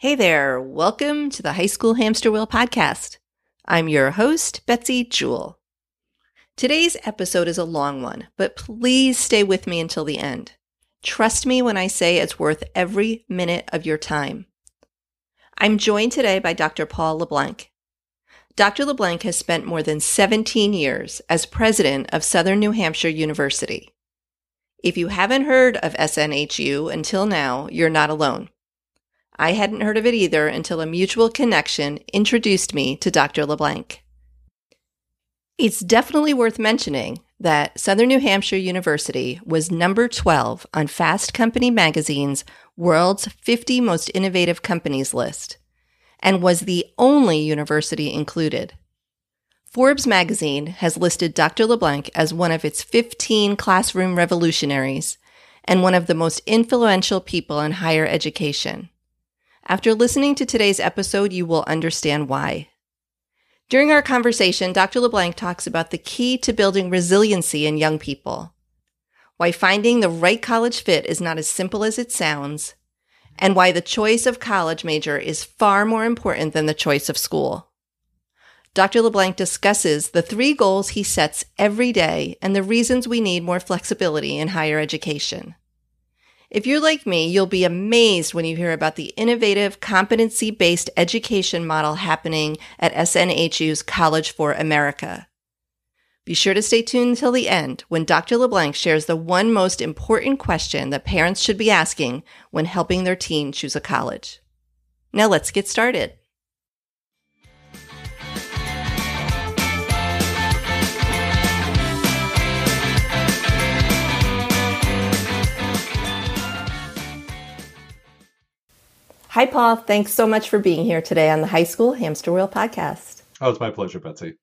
Hey there, welcome to the High School Hamster Wheel podcast. I'm your host, Betsy Jewell. Today's episode is a long one, but please stay with me until the end. Trust me when I say it's worth every minute of your time. I'm joined today by Dr. Paul LeBlanc. Dr. LeBlanc has spent more than 17 years as president of Southern New Hampshire University. If you haven't heard of SNHU until now, you're not alone. I hadn't heard of it either until a mutual connection introduced me to Dr. LeBlanc. It's definitely worth mentioning that Southern New Hampshire University was number 12 on Fast Company magazine's World's 50 Most Innovative Companies list and was the only university included. Forbes magazine has listed Dr. LeBlanc as one of its 15 classroom revolutionaries and one of the most influential people in higher education. After listening to today's episode, you will understand why. During our conversation, Dr. LeBlanc talks about the key to building resiliency in young people, why finding the right college fit is not as simple as it sounds, and why the choice of college major is far more important than the choice of school. Dr. LeBlanc discusses the three goals he sets every day and the reasons we need more flexibility in higher education. If you're like me, you'll be amazed when you hear about the innovative competency based education model happening at SNHU's College for America. Be sure to stay tuned until the end when Dr. LeBlanc shares the one most important question that parents should be asking when helping their teen choose a college. Now let's get started. Hi, Paul. Thanks so much for being here today on the High School Hamster Wheel podcast. Oh, it's my pleasure, Betsy.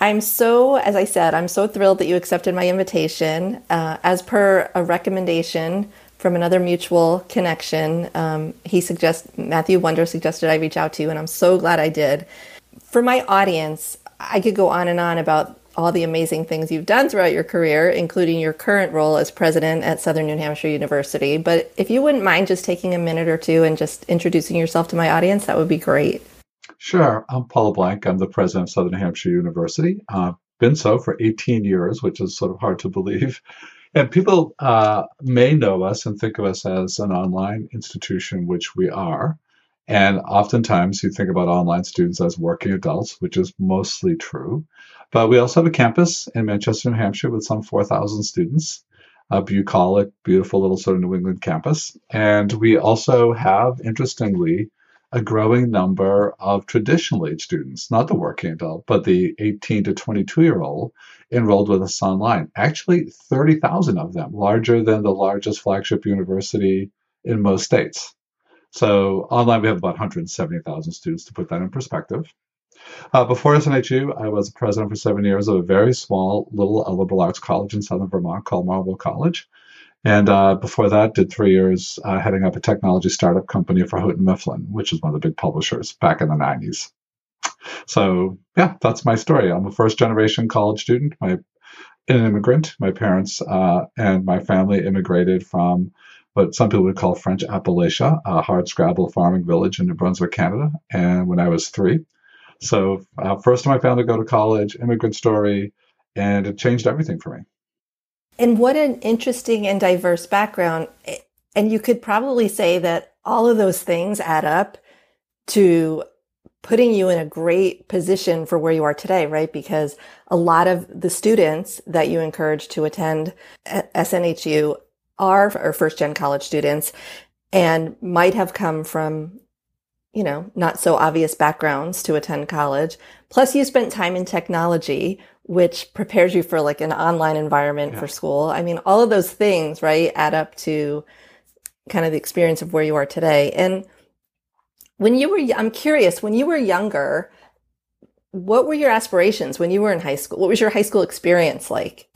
I'm so, as I said, I'm so thrilled that you accepted my invitation. Uh, as per a recommendation from another mutual connection, um, he suggests Matthew Wonder suggested I reach out to you, and I'm so glad I did. For my audience, I could go on and on about all the amazing things you've done throughout your career, including your current role as president at Southern New Hampshire University. But if you wouldn't mind just taking a minute or two and just introducing yourself to my audience, that would be great. Sure. I'm Paul LeBlanc. I'm the president of Southern New Hampshire University. I've uh, been so for 18 years, which is sort of hard to believe. And people uh, may know us and think of us as an online institution, which we are. And oftentimes you think about online students as working adults, which is mostly true. But we also have a campus in Manchester, New Hampshire with some 4,000 students, a bucolic, beautiful little sort of New England campus. And we also have, interestingly, a growing number of traditional age students, not the working adult, but the 18 to 22 year old enrolled with us online. Actually, 30,000 of them, larger than the largest flagship university in most states. So online, we have about 170,000 students to put that in perspective. Uh, before SNHU, I was president for seven years of a very small little liberal arts college in southern Vermont called Marlboro College. And uh, before that, did three years uh, heading up a technology startup company for Houghton Mifflin, which is one of the big publishers back in the 90s. So yeah, that's my story. I'm a first generation college student. My an immigrant. My parents uh, and my family immigrated from what some people would call French Appalachia, a hard scrabble farming village in New Brunswick, Canada. And when I was three, so uh, first in my family to go to college, immigrant story, and it changed everything for me. And what an interesting and diverse background. And you could probably say that all of those things add up to putting you in a great position for where you are today, right? Because a lot of the students that you encourage to attend SNHU are first gen college students and might have come from you know, not so obvious backgrounds to attend college. Plus you spent time in technology, which prepares you for like an online environment yeah. for school. I mean, all of those things, right, add up to kind of the experience of where you are today. And when you were, I'm curious, when you were younger, what were your aspirations when you were in high school? What was your high school experience like?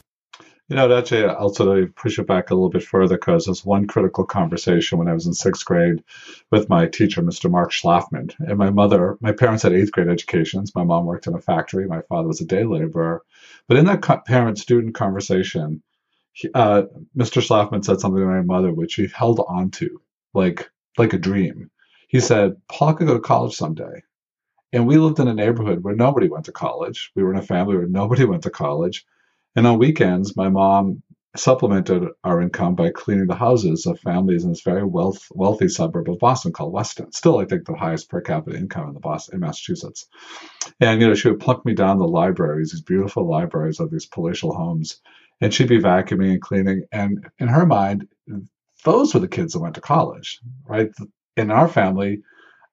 You know, actually, I'll sort of push it back a little bit further because there's one critical conversation when I was in sixth grade with my teacher, Mr. Mark Schlafman. And my mother, my parents had eighth grade educations. My mom worked in a factory. My father was a day laborer. But in that parent student conversation, he, uh, Mr. Schlafman said something to my mother, which he held on to like, like a dream. he said, Paul could go to college someday. And we lived in a neighborhood where nobody went to college. We were in a family where nobody went to college. And on weekends, my mom supplemented our income by cleaning the houses of families in this very wealth, wealthy suburb of Boston called Weston. Still, I think the highest per capita income in the Boston, in Massachusetts. And you know, she would plunk me down the libraries, these beautiful libraries of these palatial homes, and she'd be vacuuming and cleaning. And in her mind, those were the kids that went to college, right? In our family,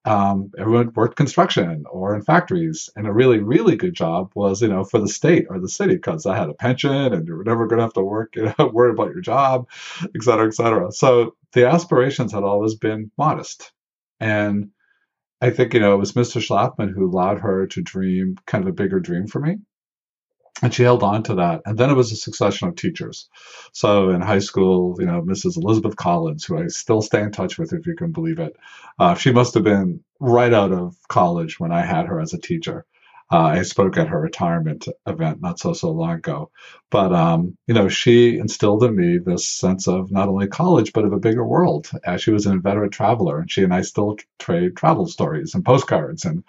um, everyone worked construction or in factories, and a really, really good job was, you know, for the state or the city because I had a pension and you were never going to have to work, you know, worry about your job, et cetera, et cetera. So the aspirations had always been modest, and I think you know it was Mr. Schlafman who allowed her to dream kind of a bigger dream for me and she held on to that. And then it was a succession of teachers. So in high school, you know, Mrs. Elizabeth Collins, who I still stay in touch with, if you can believe it, uh, she must have been right out of college when I had her as a teacher. Uh, I spoke at her retirement event not so so long ago, but um, you know she instilled in me this sense of not only college but of a bigger world. As she was an inveterate traveler, and she and I still trade travel stories and postcards, and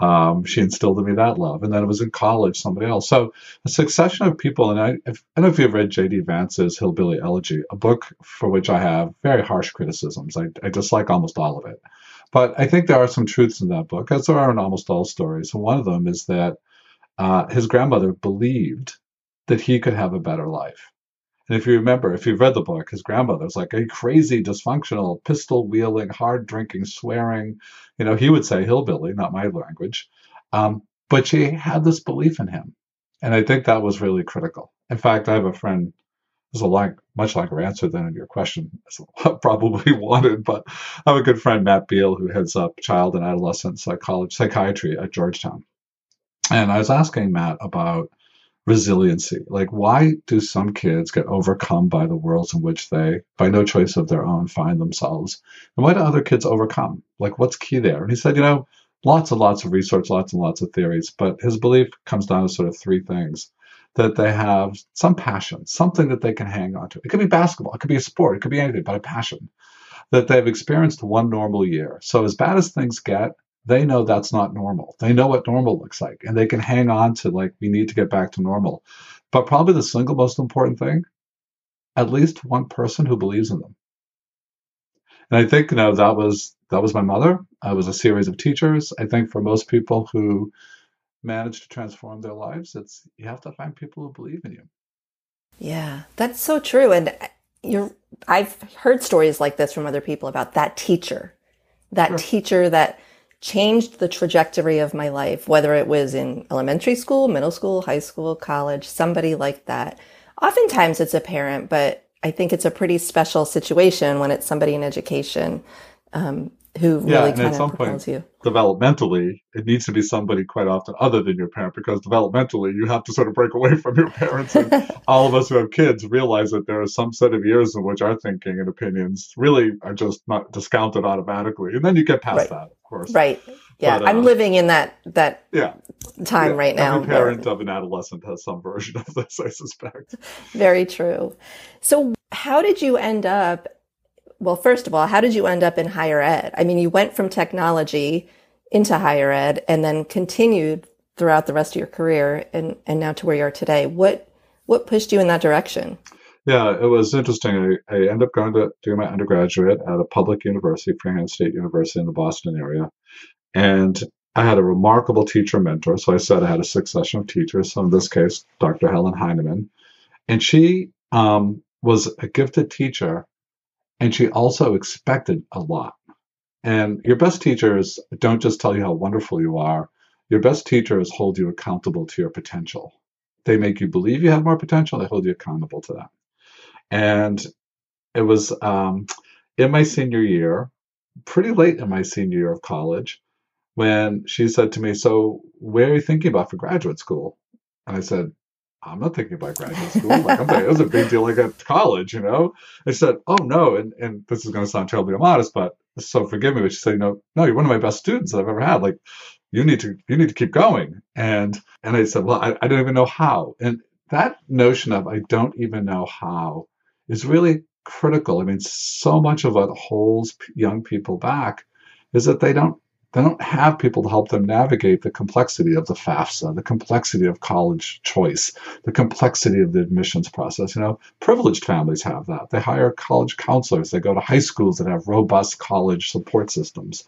um, she instilled in me that love. And then it was in college, somebody else. So a succession of people, and I, I don't know if you've read J.D. Vance's Hillbilly Elegy, a book for which I have very harsh criticisms. I, I dislike almost all of it. But I think there are some truths in that book, as there are in almost all stories. And one of them is that uh, his grandmother believed that he could have a better life. And if you remember, if you've read the book, his grandmother was like a crazy, dysfunctional, pistol wielding, hard drinking, swearing. You know, he would say hillbilly, not my language. Um, but she had this belief in him. And I think that was really critical. In fact, I have a friend is a long, much longer answer than your question probably wanted. But I have a good friend, Matt Biel, who heads up child and adolescent psychology, psychiatry at Georgetown. And I was asking Matt about resiliency. Like, why do some kids get overcome by the worlds in which they, by no choice of their own, find themselves? And why do other kids overcome? Like, what's key there? And he said, you know, lots and lots of research, lots and lots of theories, but his belief comes down to sort of three things that they have some passion, something that they can hang on to. It could be basketball, it could be a sport, it could be anything, but a passion that they've experienced one normal year. So, as bad as things get, they know that's not normal. They know what normal looks like, and they can hang on to, like, we need to get back to normal. But probably the single most important thing at least one person who believes in them. And I think, you know, that was that was my mother. I was a series of teachers. I think for most people who manage to transform their lives, it's you have to find people who believe in you. Yeah, that's so true. And uh, you're I've heard stories like this from other people about that teacher, that sure. teacher that changed the trajectory of my life, whether it was in elementary school, middle school, high school, college, somebody like that. Oftentimes it's a parent, but I think it's a pretty special situation when it's somebody in education um, who yeah, really kind of propels you. Developmentally, it needs to be somebody quite often other than your parent because developmentally you have to sort of break away from your parents. And all of us who have kids realize that there are some set of years in which our thinking and opinions really are just not discounted automatically. And then you get past right. that, of course. Right. Yeah, but, uh, I'm living in that that yeah, time yeah. right now. Every parent of an adolescent has some version of this, I suspect. Very true. So, how did you end up well, first of all, how did you end up in higher ed? I mean, you went from technology into higher ed and then continued throughout the rest of your career and, and now to where you are today. What what pushed you in that direction? Yeah, it was interesting. I, I ended up going to do my undergraduate at a public university, Framingham State University in the Boston area. And I had a remarkable teacher mentor. So I said I had a succession of teachers. So in this case, Dr. Helen Heineman. And she um, was a gifted teacher and she also expected a lot. And your best teachers don't just tell you how wonderful you are, your best teachers hold you accountable to your potential. They make you believe you have more potential, they hold you accountable to that. And it was um, in my senior year, pretty late in my senior year of college, when she said to me, So, where are you thinking about for graduate school? And I said, I'm not thinking about graduate school. Like I'm thinking, it was a big deal like at college, you know. I said, oh no, and and this is going to sound terribly immodest, but so forgive me. But she said, no, no, you're one of my best students that I've ever had. Like you need to you need to keep going. And and I said, well, I, I don't even know how. And that notion of I don't even know how is really critical. I mean, so much of what holds young people back is that they don't they don't have people to help them navigate the complexity of the FAFSA, the complexity of college choice, the complexity of the admissions process. You know, privileged families have that. They hire college counselors. They go to high schools that have robust college support systems,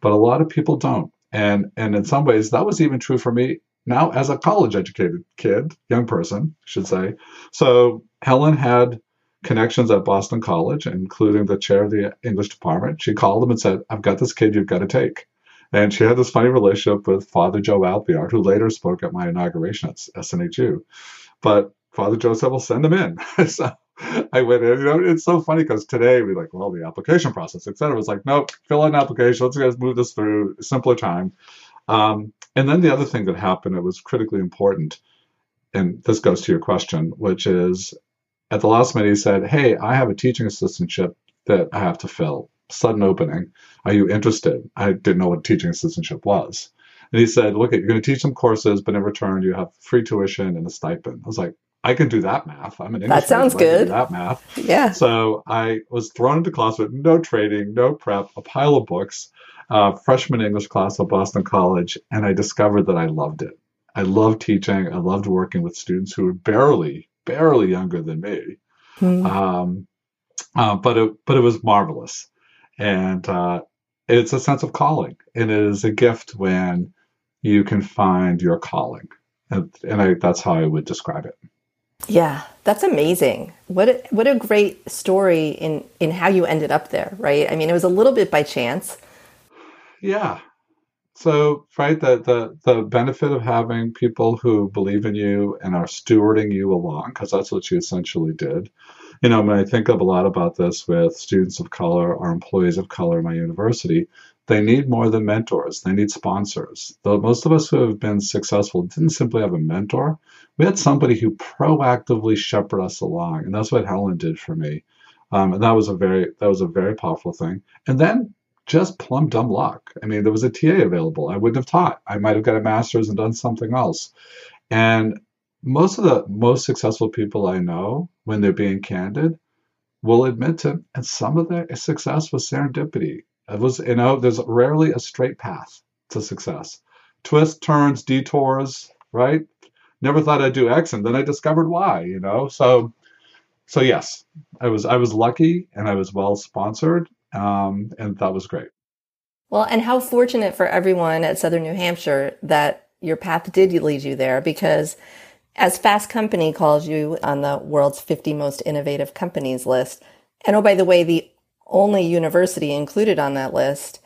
but a lot of people don't. And and in some ways, that was even true for me now as a college educated kid, young person, should say. So Helen had connections at Boston College, including the chair of the English department. She called them and said, I've got this kid you've got to take. And she had this funny relationship with Father Joe Appleyard, who later spoke at my inauguration at SNHU. But Father Joe said, well, send him in. so I went in. You know, it's so funny because today we like, well, the application process, et cetera. It's like, nope, fill out an application. Let's guys move this through. Simpler time. Um, and then the other thing that happened, it was critically important, and this goes to your question, which is at the last minute he said, Hey, I have a teaching assistantship that I have to fill. Sudden opening. Are you interested? I didn't know what teaching assistantship was. And he said, Look, you're going to teach some courses, but in return, you have free tuition and a stipend. I was like, I can do that math. I'm an English That sounds good. that math. Yeah. So I was thrown into class with no training, no prep, a pile of books, uh, freshman English class at Boston College, and I discovered that I loved it. I loved teaching. I loved working with students who were barely, barely younger than me. Hmm. Um, uh, but it, but it was marvelous, and uh, it's a sense of calling, and it is a gift when you can find your calling, and, and I, that's how I would describe it. Yeah, that's amazing. What a, what a great story in in how you ended up there, right? I mean, it was a little bit by chance. Yeah. So, right, the, the the benefit of having people who believe in you and are stewarding you along, because that's what you essentially did. You know, when I think of a lot about this with students of color or employees of color in my university, they need more than mentors. They need sponsors. Though most of us who have been successful didn't simply have a mentor. We had somebody who proactively shepherded us along, and that's what Helen did for me. Um, and that was a very that was a very powerful thing. And then just plumb dumb luck. I mean, there was a TA available. I wouldn't have taught. I might have got a master's and done something else. And most of the most successful people I know, when they're being candid, will admit to, and some of their success was serendipity. It was, you know, there's rarely a straight path to success. Twists, turns, detours, right? Never thought I'd do X, and then I discovered why. You know, so so yes, I was I was lucky, and I was well sponsored, um, and that was great. Well, and how fortunate for everyone at Southern New Hampshire that your path did lead you there because as Fast Company calls you on the world's 50 most innovative companies list, and oh, by the way, the only university included on that list,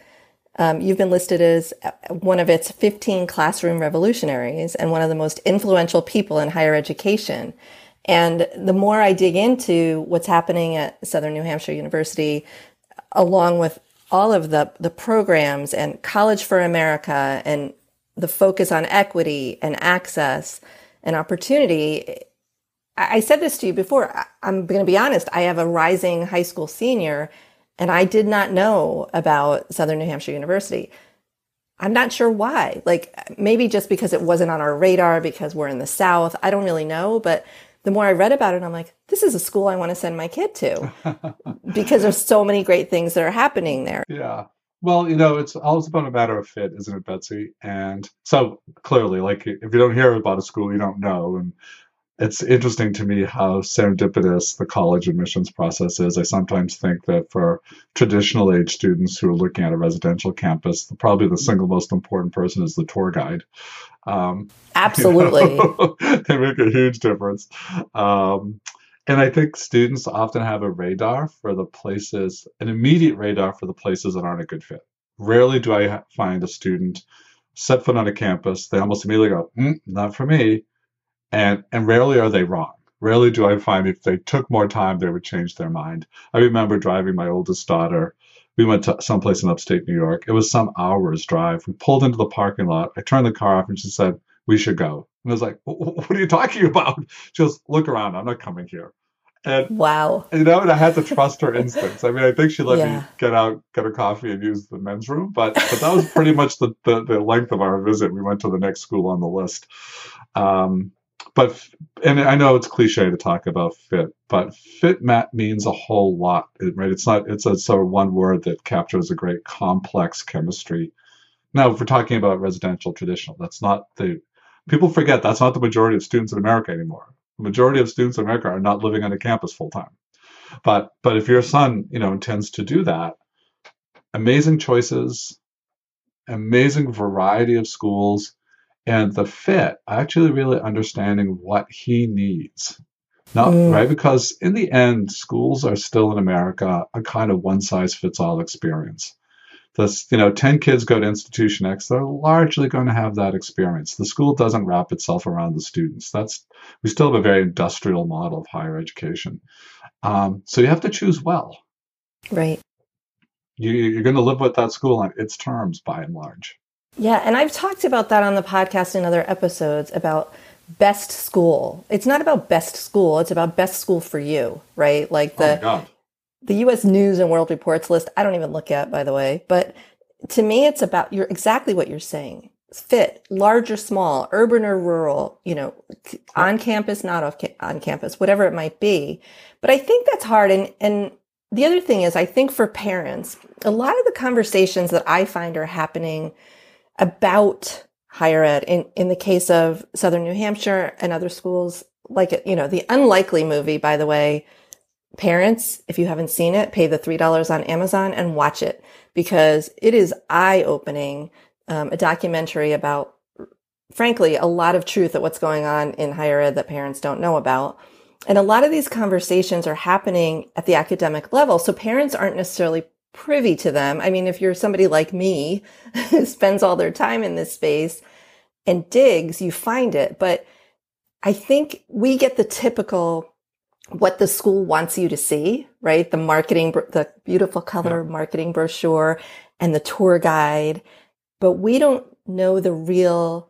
um, you've been listed as one of its 15 classroom revolutionaries and one of the most influential people in higher education. And the more I dig into what's happening at Southern New Hampshire University, along with all of the, the programs and College for America and the focus on equity and access and opportunity. I said this to you before. I'm going to be honest. I have a rising high school senior and I did not know about Southern New Hampshire University. I'm not sure why. Like maybe just because it wasn't on our radar because we're in the South. I don't really know, but the more I read about it, I'm like, this is a school I want to send my kid to because there's so many great things that are happening there. Yeah. Well, you know, it's always about a matter of fit, isn't it, Betsy? And so clearly, like, if you don't hear about a school, you don't know. And it's interesting to me how serendipitous the college admissions process is. I sometimes think that for traditional age students who are looking at a residential campus, probably the single most important person is the tour guide. Um, Absolutely. You know, they make a huge difference. Um, and I think students often have a radar for the places, an immediate radar for the places that aren't a good fit. Rarely do I find a student set foot on a campus, they almost immediately go, mm, not for me and and rarely are they wrong. Rarely do I find if they took more time, they would change their mind. I remember driving my oldest daughter. We went to someplace in upstate New York. It was some hours drive. We pulled into the parking lot. I turned the car off, and she said, "We should go." And I was like, "What are you talking about?" She goes, "Look around. I'm not coming here." And wow, you know, and I had to trust her instincts. I mean, I think she let yeah. me get out, get a coffee, and use the men's room, but but that was pretty much the, the, the length of our visit. We went to the next school on the list. Um, but and I know it's cliche to talk about fit, but fit mat means a whole lot, right? It's not it's a sort of one word that captures a great complex chemistry. Now, if we're talking about residential traditional, that's not the people forget that's not the majority of students in America anymore. The majority of students in America are not living on a campus full time. But but if your son, you know, intends to do that, amazing choices, amazing variety of schools, and the fit actually really understanding what he needs not mm. right because in the end schools are still in america a kind of one size fits all experience this you know 10 kids go to institution x they're largely going to have that experience. The school doesn't wrap itself around the students. That's we still have a very industrial model of higher education. Um, so you have to choose well. Right. You, you're going to live with that school on its terms by and large. Yeah, and I've talked about that on the podcast in other episodes about best school. It's not about best school, it's about best school for you, right? Like the oh the US News and World Reports list, I don't even look at by the way, but to me it's about you're exactly what you're saying. Fit, large or small, urban or rural, you know, on campus, not off ca- on campus, whatever it might be. But I think that's hard and and the other thing is I think for parents, a lot of the conversations that I find are happening about higher ed in, in the case of Southern New Hampshire and other schools like you know, the unlikely movie, by the way, parents, if you haven't seen it, pay the $3 on Amazon and watch it because it is eye opening. Um, a documentary about, frankly, a lot of truth at what's going on in higher ed that parents don't know about. And a lot of these conversations are happening at the academic level. So parents aren't necessarily privy to them. I mean, if you're somebody like me who spends all their time in this space and digs, you find it. But I think we get the typical what the school wants you to see, right? The marketing, the beautiful color yeah. marketing brochure and the tour guide, but we don't know the real,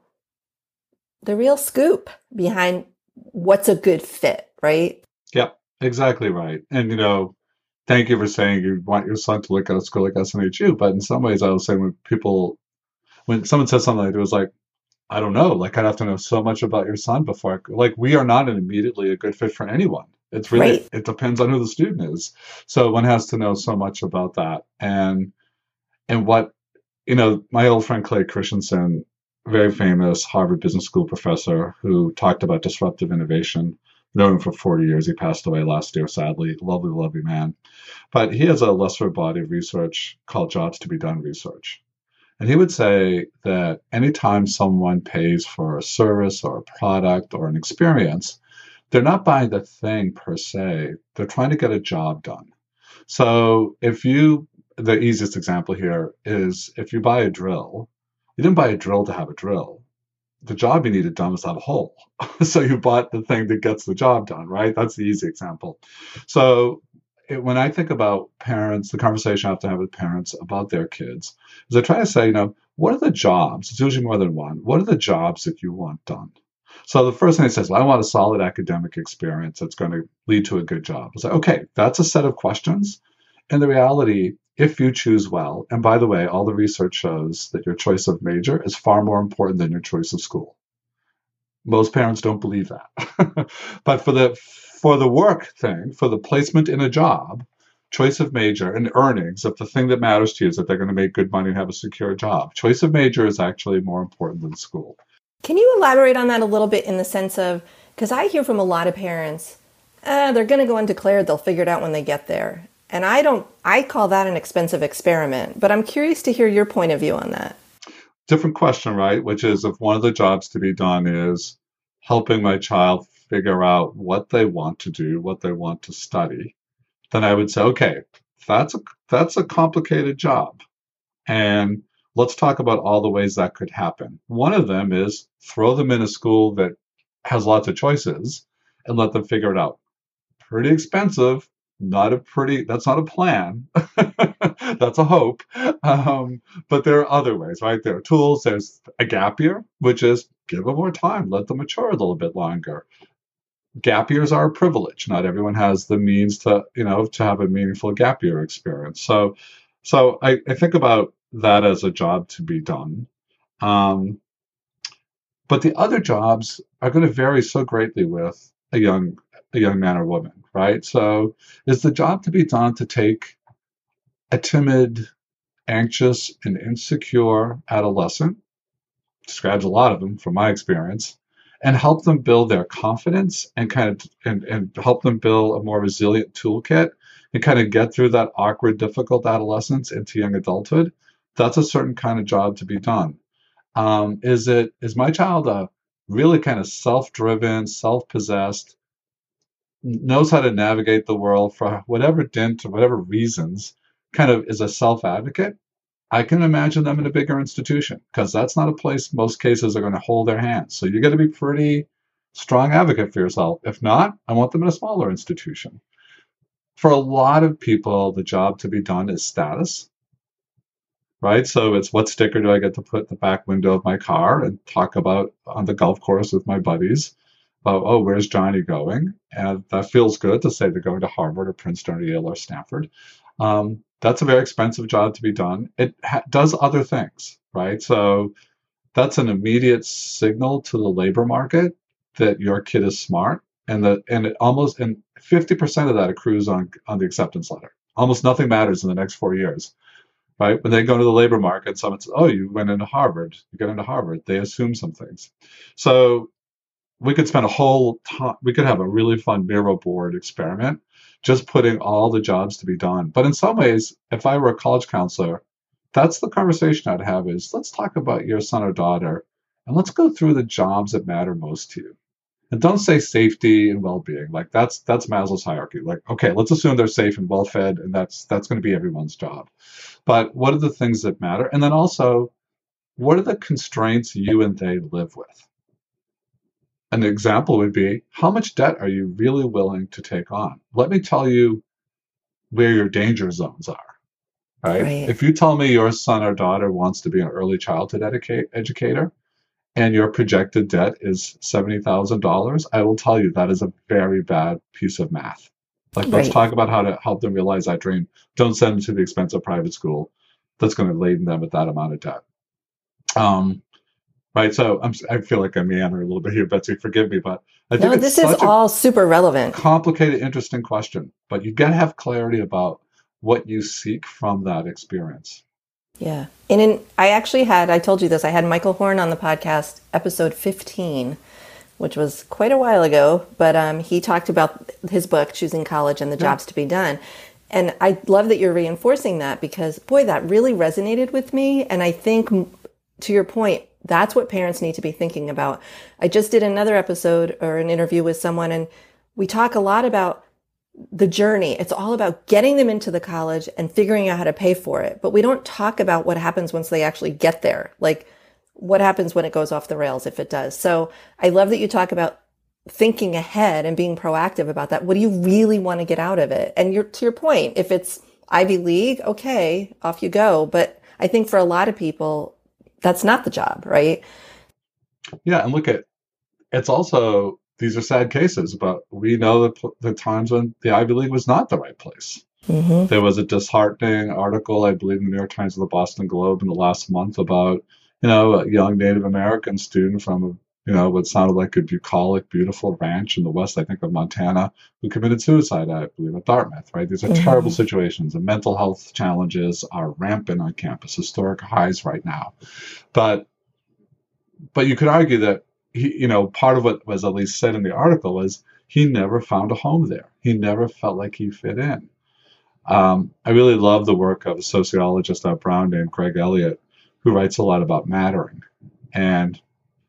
the real scoop behind what's a good fit, right? Yep, exactly right. And you know, thank you for saying you want your son to look at a school like SNHU. But in some ways, I was saying when people, when someone says something like that, it was like, I don't know. Like I'd have to know so much about your son before. I, like we are not immediately a good fit for anyone. It's really right. it depends on who the student is. So one has to know so much about that and and what you know. My old friend Clay Christensen, very famous Harvard Business School professor, who talked about disruptive innovation known him for 40 years. He passed away last year, sadly. Lovely, lovely man. But he has a lesser body of research called Jobs to be Done research. And he would say that anytime someone pays for a service or a product or an experience, they're not buying the thing per se, they're trying to get a job done. So if you, the easiest example here is if you buy a drill, you didn't buy a drill to have a drill the job you needed done was that hole. so you bought the thing that gets the job done, right? That's the easy example. So it, when I think about parents, the conversation I have to have with parents about their kids is I try to say, you know, what are the jobs? It's usually more than one. What are the jobs that you want done? So the first thing he says, well, I want a solid academic experience that's going to lead to a good job. I say, okay, that's a set of questions. And the reality if you choose well. And by the way, all the research shows that your choice of major is far more important than your choice of school. Most parents don't believe that. but for the for the work thing, for the placement in a job, choice of major and earnings, if the thing that matters to you is that they're going to make good money and have a secure job, choice of major is actually more important than school. Can you elaborate on that a little bit in the sense of because I hear from a lot of parents, uh, they're going to go undeclared, they'll figure it out when they get there. And I don't, I call that an expensive experiment, but I'm curious to hear your point of view on that. Different question, right? Which is if one of the jobs to be done is helping my child figure out what they want to do, what they want to study, then I would say, okay, that's a, that's a complicated job. And let's talk about all the ways that could happen. One of them is throw them in a school that has lots of choices and let them figure it out. Pretty expensive, not a pretty that's not a plan. That's a hope. Um, but there are other ways right? There are tools. There's a gap year which is give them more time let them mature a little bit longer. Gap years are a privilege. Not everyone has the means to you know to have a meaningful gap year experience. So so i, I think about that as a job to be done um, But the other jobs are going to vary so greatly with a young a young man or woman, right? So is the job to be done to take a timid, anxious, and insecure adolescent, describes a lot of them from my experience, and help them build their confidence and kind of and, and help them build a more resilient toolkit and kind of get through that awkward, difficult adolescence into young adulthood, that's a certain kind of job to be done. Um, is it is my child a really kind of self-driven, self-possessed, knows how to navigate the world for whatever dint or whatever reasons, kind of is a self-advocate? I can imagine them in a bigger institution because that's not a place most cases are going to hold their hands. So you got to be pretty strong advocate for yourself. If not, I want them in a smaller institution. For a lot of people, the job to be done is status right? So it's what sticker do I get to put in the back window of my car and talk about on the golf course with my buddies about, oh, where's Johnny going? And that feels good to say they're going to Harvard or Princeton or Yale or Stanford. Um, that's a very expensive job to be done. It ha- does other things, right? So that's an immediate signal to the labor market that your kid is smart and that and it almost and 50% of that accrues on on the acceptance letter almost nothing matters in the next four years right? When they go to the labor market, someone says, "Oh, you went into Harvard. You got into Harvard." They assume some things. So we could spend a whole time. We could have a really fun Miro board experiment, just putting all the jobs to be done. But in some ways, if I were a college counselor, that's the conversation I'd have: is let's talk about your son or daughter, and let's go through the jobs that matter most to you. And don't say safety and well-being. Like that's that's Maslow's hierarchy. Like, okay, let's assume they're safe and well-fed, and that's that's going to be everyone's job. But what are the things that matter? And then also, what are the constraints you and they live with? An example would be how much debt are you really willing to take on? Let me tell you where your danger zones are. Right? right. If you tell me your son or daughter wants to be an early childhood educate, educator, and your projected debt is $70,000, I will tell you that is a very bad piece of math. Like, let's talk about how to help them realize that dream. Don't send them to the expensive private school that's going to laden them with that amount of debt. Um, right. So I'm, I feel like I'm meandering a little bit here, Betsy. Forgive me, but I think no, this is all super relevant. Complicated, interesting question, but you got to have clarity about what you seek from that experience. Yeah. And in, I actually had, I told you this, I had Michael Horn on the podcast, episode 15, which was quite a while ago, but um, he talked about his book, Choosing College and the yeah. Jobs to Be Done. And I love that you're reinforcing that because, boy, that really resonated with me. And I think, to your point, that's what parents need to be thinking about. I just did another episode or an interview with someone, and we talk a lot about the journey. It's all about getting them into the college and figuring out how to pay for it. But we don't talk about what happens once they actually get there. Like what happens when it goes off the rails if it does. So I love that you talk about thinking ahead and being proactive about that. What do you really want to get out of it? And you're to your point, if it's Ivy League, okay, off you go. But I think for a lot of people, that's not the job, right? Yeah, and look at it's also these are sad cases, but we know the, the times when the Ivy League was not the right place. Mm-hmm. There was a disheartening article, I believe, in the New York Times and the Boston Globe in the last month about, you know, a young Native American student from, you know, what sounded like a bucolic, beautiful ranch in the west, I think, of Montana, who committed suicide, I believe, at Dartmouth, right? These are mm-hmm. terrible situations. And mental health challenges are rampant on campus, historic highs right now. But but you could argue that he, you know, part of what was at least said in the article was he never found a home there. He never felt like he fit in. Um, I really love the work of a sociologist at Brown named Greg Elliott, who writes a lot about mattering. And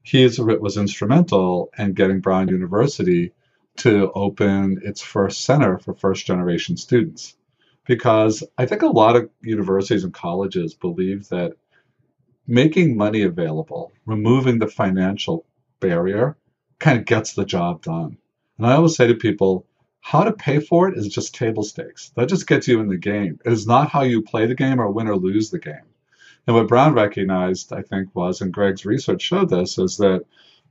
he was instrumental in getting Brown University to open its first center for first generation students. Because I think a lot of universities and colleges believe that making money available, removing the financial barrier kind of gets the job done. And I always say to people, how to pay for it is just table stakes. That just gets you in the game. It is not how you play the game or win or lose the game. And what Brown recognized, I think, was, and Greg's research showed this, is that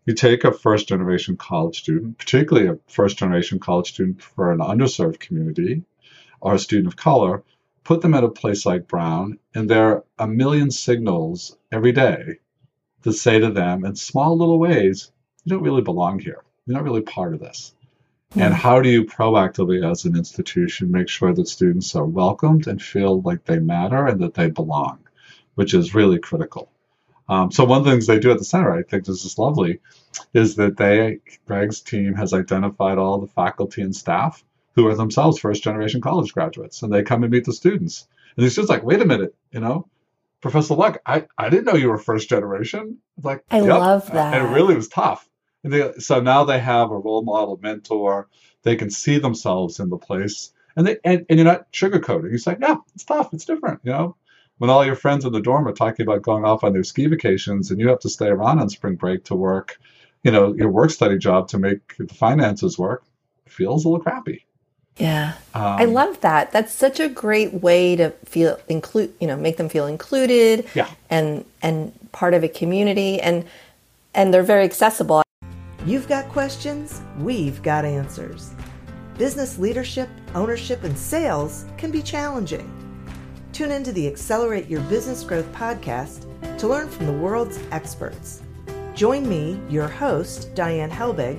you take a first generation college student, particularly a first generation college student for an underserved community or a student of color, put them at a place like Brown, and there are a million signals every day to say to them in small little ways, you don't really belong here. You're not really part of this. Mm-hmm. And how do you proactively, as an institution, make sure that students are welcomed and feel like they matter and that they belong, which is really critical. Um, so one of the things they do at the center, I think, is just lovely, is that they, Greg's team has identified all the faculty and staff who are themselves first generation college graduates, and they come and meet the students. And it's just like, wait a minute, you know, Professor Luck, I, I didn't know you were first generation. Like, I yep. love that. And it really was tough. And they, so now they have a role model mentor. They can see themselves in the place, and they and, and you're not sugarcoating. You say, yeah, it's tough, it's different, you know when all your friends in the dorm are talking about going off on their ski vacations and you have to stay around on spring break to work, you know, your work study job to make the finances work, feels a little crappy. Yeah. Um, I love that. That's such a great way to feel include, you know, make them feel included yeah. and and part of a community and and they're very accessible. You've got questions, we've got answers. Business leadership, ownership and sales can be challenging. Tune into the Accelerate Your Business Growth podcast to learn from the world's experts. Join me, your host, Diane Helbig,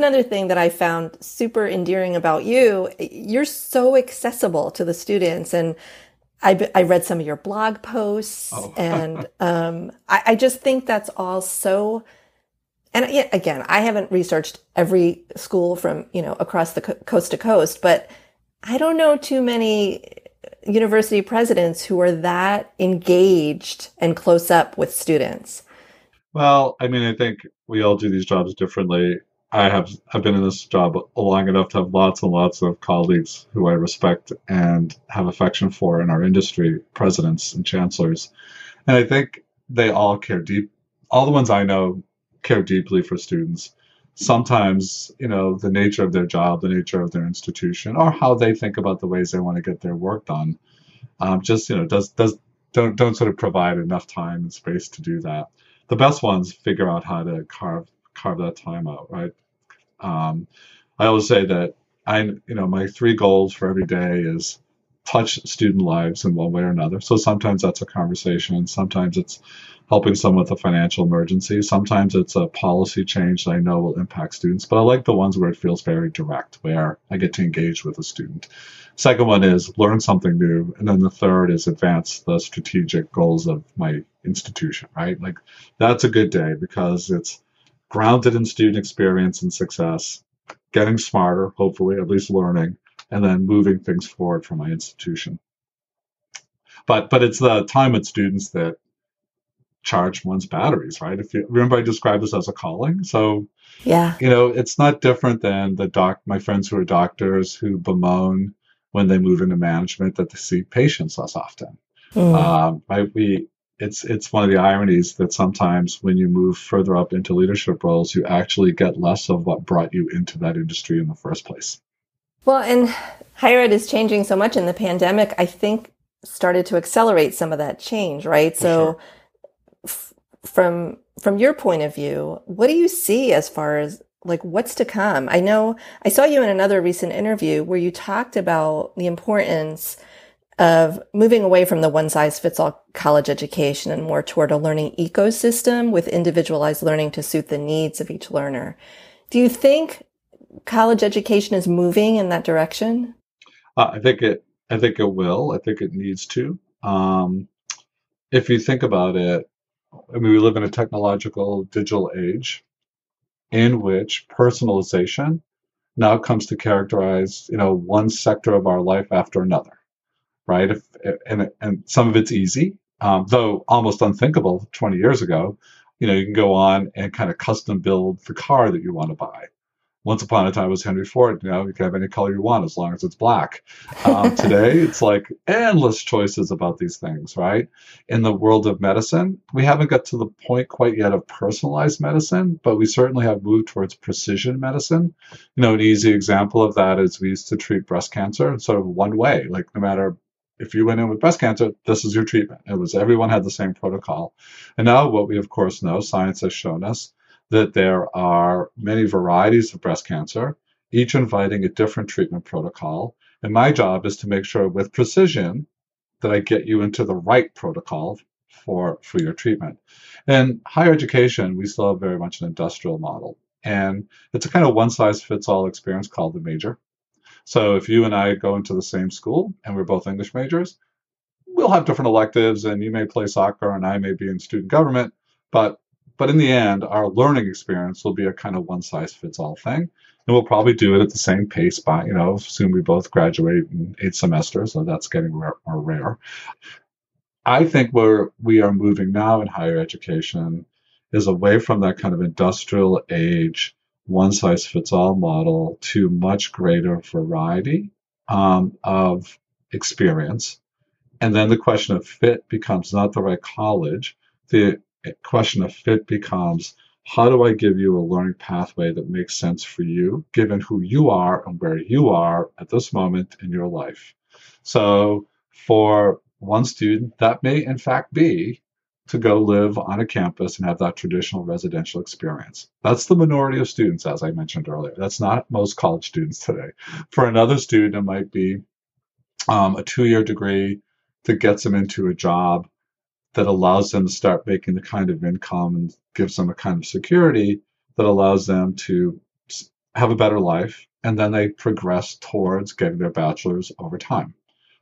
Another thing that I found super endearing about you, you're so accessible to the students. And I, I read some of your blog posts, oh. and um, I, I just think that's all so and again, I haven't researched every school from, you know, across the co- coast to coast, but I don't know too many university presidents who are that engaged and close up with students. Well, I mean, I think we all do these jobs differently. I have I've been in this job long enough to have lots and lots of colleagues who I respect and have affection for in our industry, presidents and chancellors. And I think they all care deep all the ones I know care deeply for students sometimes you know the nature of their job the nature of their institution or how they think about the ways they want to get their work done um, just you know does does don't don't sort of provide enough time and space to do that the best ones figure out how to carve carve that time out right um, i always say that i you know my three goals for every day is touch student lives in one way or another so sometimes that's a conversation sometimes it's helping someone with a financial emergency. Sometimes it's a policy change that I know will impact students, but I like the ones where it feels very direct, where I get to engage with a student. Second one is learn something new. And then the third is advance the strategic goals of my institution, right? Like that's a good day because it's grounded in student experience and success, getting smarter, hopefully, at least learning, and then moving things forward for my institution. But but it's the time with students that charge one's batteries, right? If you remember, I described this as a calling. So, yeah, you know, it's not different than the doc, my friends who are doctors who bemoan when they move into management that they see patients less often. Mm. Um, right? We, it's, it's one of the ironies that sometimes when you move further up into leadership roles, you actually get less of what brought you into that industry in the first place. Well, and higher ed is changing so much in the pandemic, I think started to accelerate some of that change, right? For so, sure from from your point of view, what do you see as far as like what's to come? I know I saw you in another recent interview where you talked about the importance of moving away from the one size fits all college education and more toward a learning ecosystem with individualized learning to suit the needs of each learner. Do you think college education is moving in that direction? Uh, I think it. I think it will. I think it needs to. Um, if you think about it, I mean, we live in a technological digital age in which personalization now comes to characterize, you know, one sector of our life after another, right? If, and, and some of it's easy, um, though almost unthinkable 20 years ago. You know, you can go on and kind of custom build the car that you want to buy. once upon a time it was Henry Ford. You know, you can have any color you want as long as it's black. Um, today, it's like endless choices about these things, right? In the world of medicine, we haven't got to the point quite yet of personalized medicine, but we certainly have moved towards precision medicine. You know, an easy example of that is we used to treat breast cancer in sort of one way, like no matter if you went in with breast cancer, this is your treatment. It was everyone had the same protocol. And now what we of course know, science has shown us that there are many varieties of breast cancer, each inviting a different treatment protocol. And my job is to make sure with precision that I get you into the right protocol for, for your treatment. In higher education, we still have very much an industrial model. And it's a kind of one size fits all experience called the major. So if you and I go into the same school and we're both English majors, we'll have different electives and you may play soccer and I may be in student government, but but in the end, our learning experience will be a kind of one size fits all thing. And we'll probably do it at the same pace by, you know, soon we both graduate in eight semesters, so that's getting more rare. I think where we are moving now in higher education is away from that kind of industrial age, one size fits all model to much greater variety um, of experience. And then the question of fit becomes not the right college. The question of fit becomes how do I give you a learning pathway that makes sense for you, given who you are and where you are at this moment in your life? So, for one student, that may in fact be to go live on a campus and have that traditional residential experience. That's the minority of students, as I mentioned earlier. That's not most college students today. For another student, it might be um, a two year degree that gets them into a job that allows them to start making the kind of income and gives them a kind of security that allows them to have a better life. And then they progress towards getting their bachelor's over time.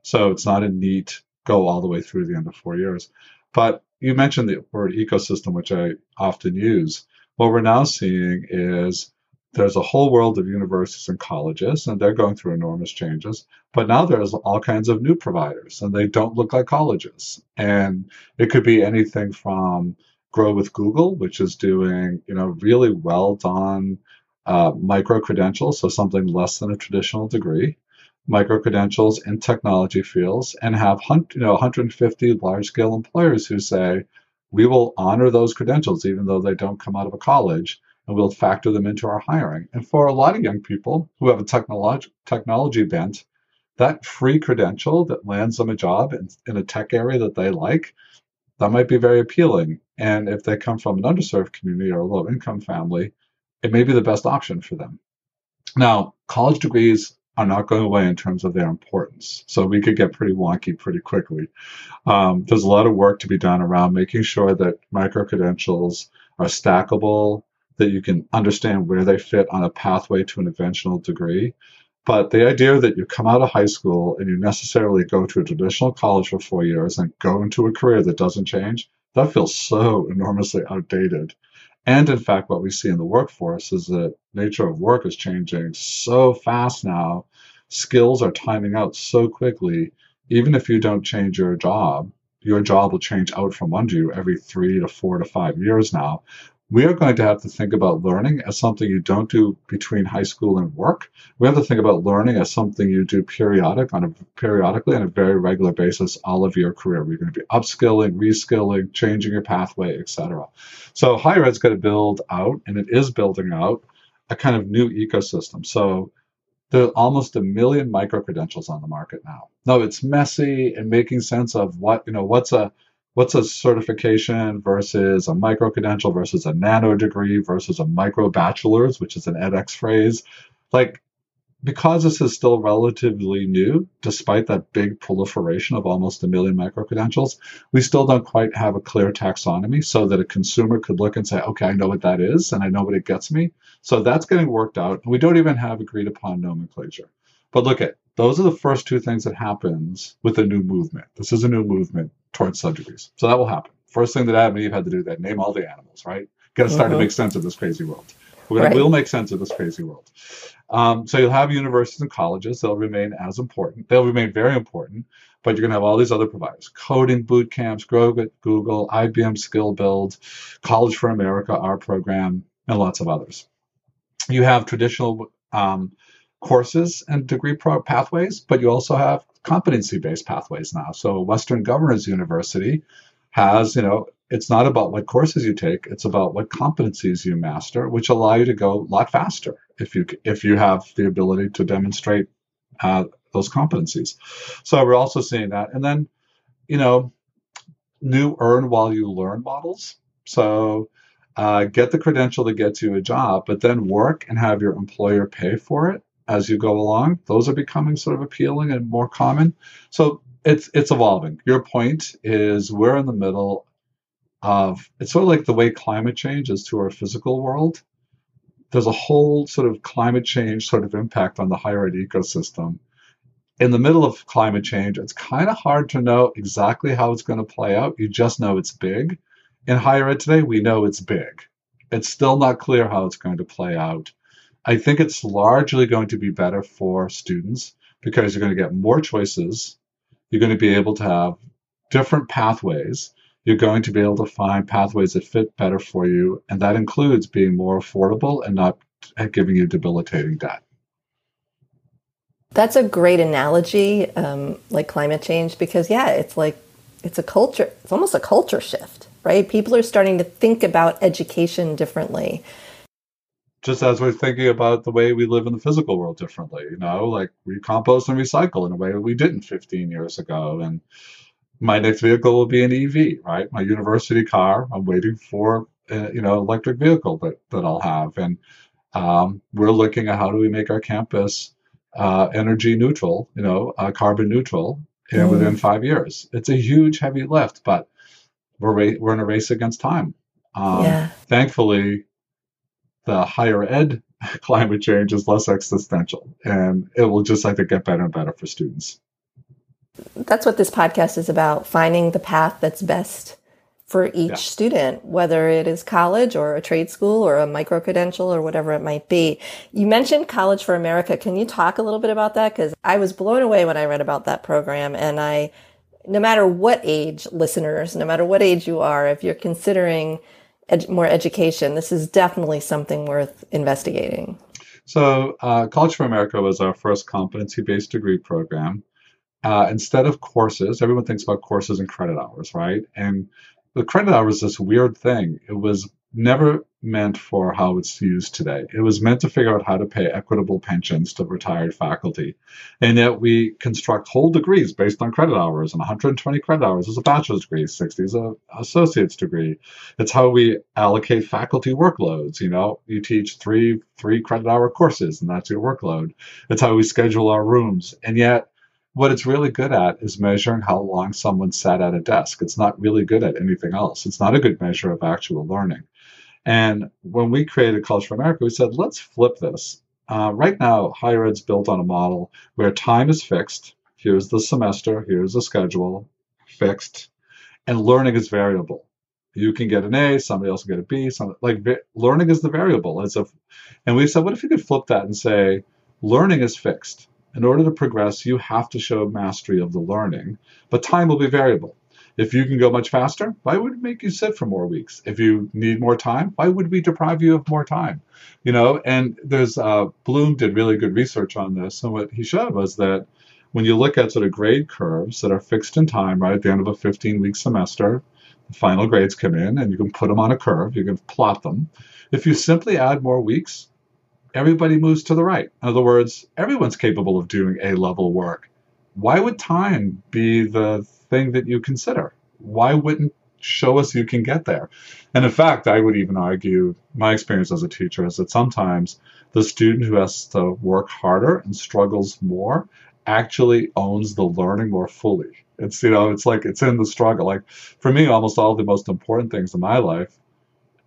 So it's not a neat go all the way through the end of four years. But you mentioned the word ecosystem, which I often use. What we're now seeing is there's a whole world of universities and colleges, and they're going through enormous changes. But now there's all kinds of new providers, and they don't look like colleges. And it could be anything from Grow with Google, which is doing you know really well done uh, micro credentials, so something less than a traditional degree, micro credentials in technology fields, and have you know 150 large scale employers who say we will honor those credentials even though they don't come out of a college and we'll factor them into our hiring. And for a lot of young people who have a technology technology bent, that free credential that lands them a job in, in a tech area that they like, that might be very appealing. And if they come from an underserved community or a low income family, it may be the best option for them. Now, college degrees are not going away in terms of their importance. So we could get pretty wonky pretty quickly. Um, there's a lot of work to be done around making sure that micro credentials are stackable, that you can understand where they fit on a pathway to an eventual degree. But the idea that you come out of high school and you necessarily go to a traditional college for four years and go into a career that doesn't change, that feels so enormously outdated. And in fact, what we see in the workforce is that nature of work is changing so fast now. Skills are timing out so quickly. Even if you don't change your job, your job will change out from under you every three to four to five years now we are going to have to think about learning as something you don't do between high school and work. We have to think about learning as something you do periodic on a periodically on a very regular basis all of your career. We're going to be upskilling, reskilling, changing your pathway, etc. So higher ed's going to build out, and it is building out a kind of new ecosystem. So there are almost a million micro credentials on the market now. No, it's messy and making sense of what you know what's a what's a certification versus a micro credential versus a nano degree versus a micro bachelor's, which is an edX phrase. Like, because this is still relatively new, despite that big proliferation of almost a million micro credentials, we still don't quite have a clear taxonomy so that a consumer could look and say, okay, I know what that is and I know what it gets me. So that's getting worked out. We don't even have agreed upon nomenclature. But look at those are the first two things that happens with a new movement. This is a new movement towards subdegrees. So that will happen. First thing that Adam and Eve had to do that name all the animals, right? Got to start to uh-huh. make sense of this crazy world. We're gonna, right. We'll make sense of this crazy world. Um, so you'll have universities and colleges. They'll remain as important. They'll remain very important, but you're going to have all these other providers: coding boot camps, Google, IBM Skill Build, College for America, our program, and lots of others. you have traditional um, courses and degree pro- pathways, but you also have competency-based pathways now. So Western Governors University has, you know, it's not about what courses you take; it's about what competencies you master, which allow you to go a lot faster if you if you have the ability to demonstrate uh, those competencies. So we're also seeing that, and then, you know, new earn while you learn models. So uh, get the credential to get you a job, but then work and have your employer pay for it as you go along. Those are becoming sort of appealing and more common. So it's it's evolving. Your point is we're in the middle of it's sort of like the way climate change is to our physical world. There's a whole sort of climate change sort of impact on the higher ed ecosystem. In the middle of climate change, it's kind of hard to know exactly how it's going to play out. You just know it's big. In higher ed today, we know it's big. It's still not clear how it's going to play out. I think it's largely going to be better for students because you're going to get more choices. You're going to be able to have different pathways. You're going to be able to find pathways that fit better for you. And that includes being more affordable and not giving you debilitating debt. That's a great analogy, um, like climate change, because yeah, it's like it's a culture. It's almost a culture shift, right? People are starting to think about education differently. Just as we're thinking about the way we live in the physical world differently, you know, like we compost and recycle in a way we didn't 15 years ago. And my next vehicle will be an EV, right? My university car, I'm waiting for, uh, you know, electric vehicle that, that I'll have. And um, we're looking at how do we make our campus uh, energy neutral, you know, uh, carbon neutral mm. within five years. It's a huge, heavy lift, but we're ra- we're in a race against time. Um, yeah. Thankfully, the higher ed climate change is less existential, and it will just, I think, get better and better for students. That's what this podcast is about: finding the path that's best for each yeah. student, whether it is college or a trade school or a micro credential or whatever it might be. You mentioned College for America. Can you talk a little bit about that? Because I was blown away when I read about that program. And I, no matter what age, listeners, no matter what age you are, if you're considering ed- more education, this is definitely something worth investigating. So, uh, College for America was our first competency based degree program. Uh, instead of courses, everyone thinks about courses and credit hours, right? And the credit hour was this weird thing. It was never meant for how it's used today. It was meant to figure out how to pay equitable pensions to retired faculty. And yet we construct whole degrees based on credit hours, and 120 credit hours is a bachelor's degree, 60 is an associate's degree. It's how we allocate faculty workloads. You know, you teach three three credit hour courses, and that's your workload. It's how we schedule our rooms. And yet what it's really good at is measuring how long someone sat at a desk. It's not really good at anything else. It's not a good measure of actual learning. And when we created College for America, we said, let's flip this. Uh, right now, higher ed's built on a model where time is fixed. Here's the semester, here's the schedule, fixed, and learning is variable. You can get an A, somebody else can get a B. Some, like learning is the variable. As if, and we said, what if you could flip that and say, learning is fixed in order to progress, you have to show mastery of the learning, but time will be variable. If you can go much faster, why would it make you sit for more weeks? If you need more time, why would we deprive you of more time? You know, and there's uh, Bloom did really good research on this, and what he showed was that when you look at sort of grade curves that are fixed in time, right at the end of a 15 week semester, the final grades come in and you can put them on a curve, you can plot them. If you simply add more weeks, everybody moves to the right. In other words, everyone's capable of doing A level work. Why would time be the thing that you consider? Why wouldn't show us you can get there? And in fact, I would even argue my experience as a teacher is that sometimes the student who has to work harder and struggles more actually owns the learning more fully. It's you know, it's like it's in the struggle. Like for me, almost all the most important things in my life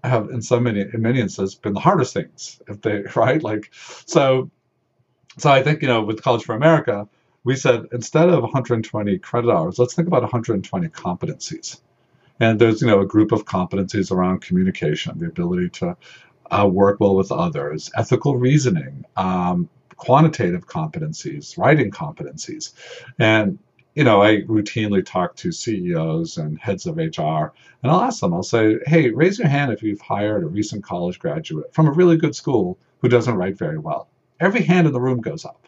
have in so many in many instances been the hardest things if they right? Like so so i think you know with college for america we said instead of 120 credit hours let's think about 120 competencies. And there's you know a group of competencies around communication the ability to uh, work well with others ethical reasoning um, quantitative competencies writing competencies. And you know, I routinely talk to CEOs and heads of HR, and I'll ask them, I'll say, hey, raise your hand if you've hired a recent college graduate from a really good school who doesn't write very well. Every hand in the room goes up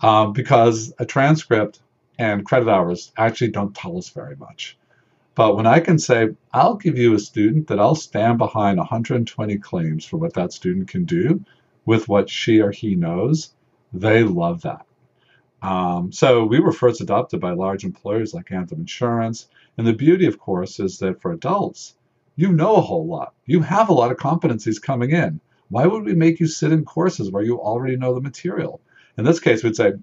um, because a transcript and credit hours actually don't tell us very much. But when I can say, I'll give you a student that I'll stand behind 120 claims for what that student can do with what she or he knows, they love that. Um, so we were first adopted by large employers like Anthem Insurance. And the beauty, of course, is that for adults, you know a whole lot. You have a lot of competencies coming in. Why would we make you sit in courses where you already know the material? In this case, we'd say,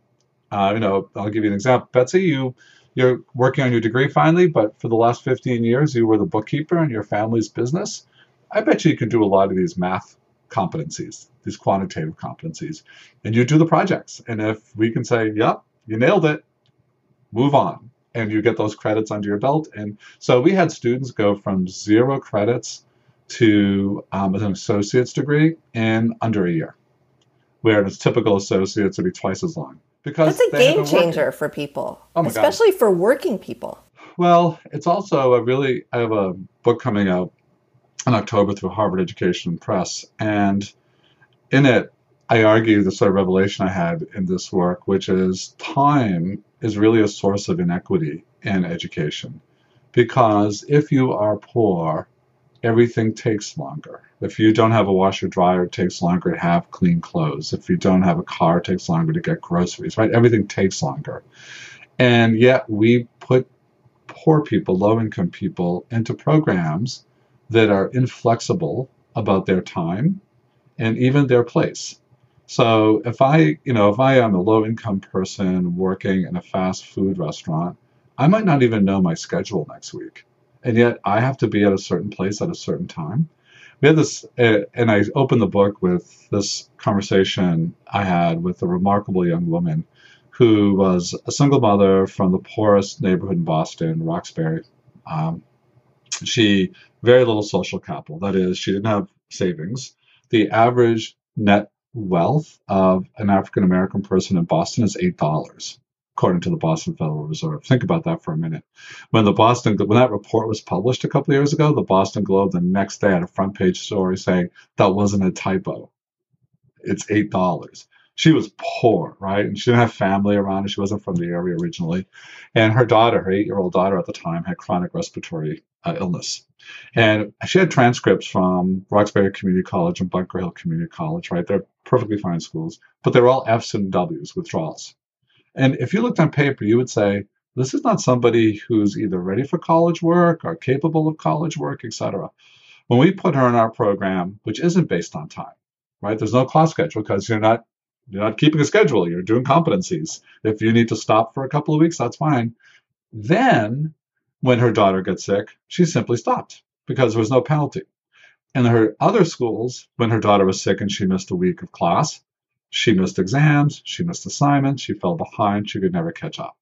uh, you know, I'll give you an example. Betsy, you you're working on your degree finally, but for the last 15 years, you were the bookkeeper in your family's business. I bet you you can do a lot of these math competencies, these quantitative competencies, and you do the projects. And if we can say, yep, you nailed it, move on. And you get those credits under your belt. And so we had students go from zero credits to um, an associate's degree in under a year, where its typical associates would be twice as long. Because that's a game changer for people, oh especially God. for working people. Well, it's also a really. I have a book coming out in October through Harvard Education Press, and in it, I argue the sort of revelation I had in this work, which is time is really a source of inequity in education, because if you are poor, everything takes longer. If you don't have a washer dryer, it takes longer to have clean clothes. If you don't have a car, it takes longer to get groceries, right? Everything takes longer. And yet we put poor people, low income people, into programs that are inflexible about their time and even their place. So if I, you know, if I am a low income person working in a fast food restaurant, I might not even know my schedule next week. And yet I have to be at a certain place at a certain time we had this, uh, and I opened the book with this conversation I had with a remarkable young woman who was a single mother from the poorest neighborhood in Boston, Roxbury. Um, she very little social capital. That is, she didn't have savings. The average net wealth of an African American person in Boston is eight dollars according to the Boston Federal Reserve. Think about that for a minute. When the Boston when that report was published a couple of years ago, the Boston Globe the next day had a front page story saying that wasn't a typo. It's eight dollars. She was poor, right? And she didn't have family around. She wasn't from the area originally. And her daughter, her eight year old daughter at the time, had chronic respiratory uh, illness. And she had transcripts from Roxbury Community College and Bunker Hill Community College, right? They're perfectly fine schools, but they're all F's and W's, withdrawals. And if you looked on paper, you would say, this is not somebody who's either ready for college work or capable of college work, etc. When we put her in our program, which isn't based on time, right? There's no class schedule because you're not you're not keeping a schedule. You're doing competencies. If you need to stop for a couple of weeks, that's fine. Then, when her daughter gets sick, she simply stopped because there was no penalty. In her other schools, when her daughter was sick and she missed a week of class, she missed exams, she missed assignments, she fell behind, she could never catch up.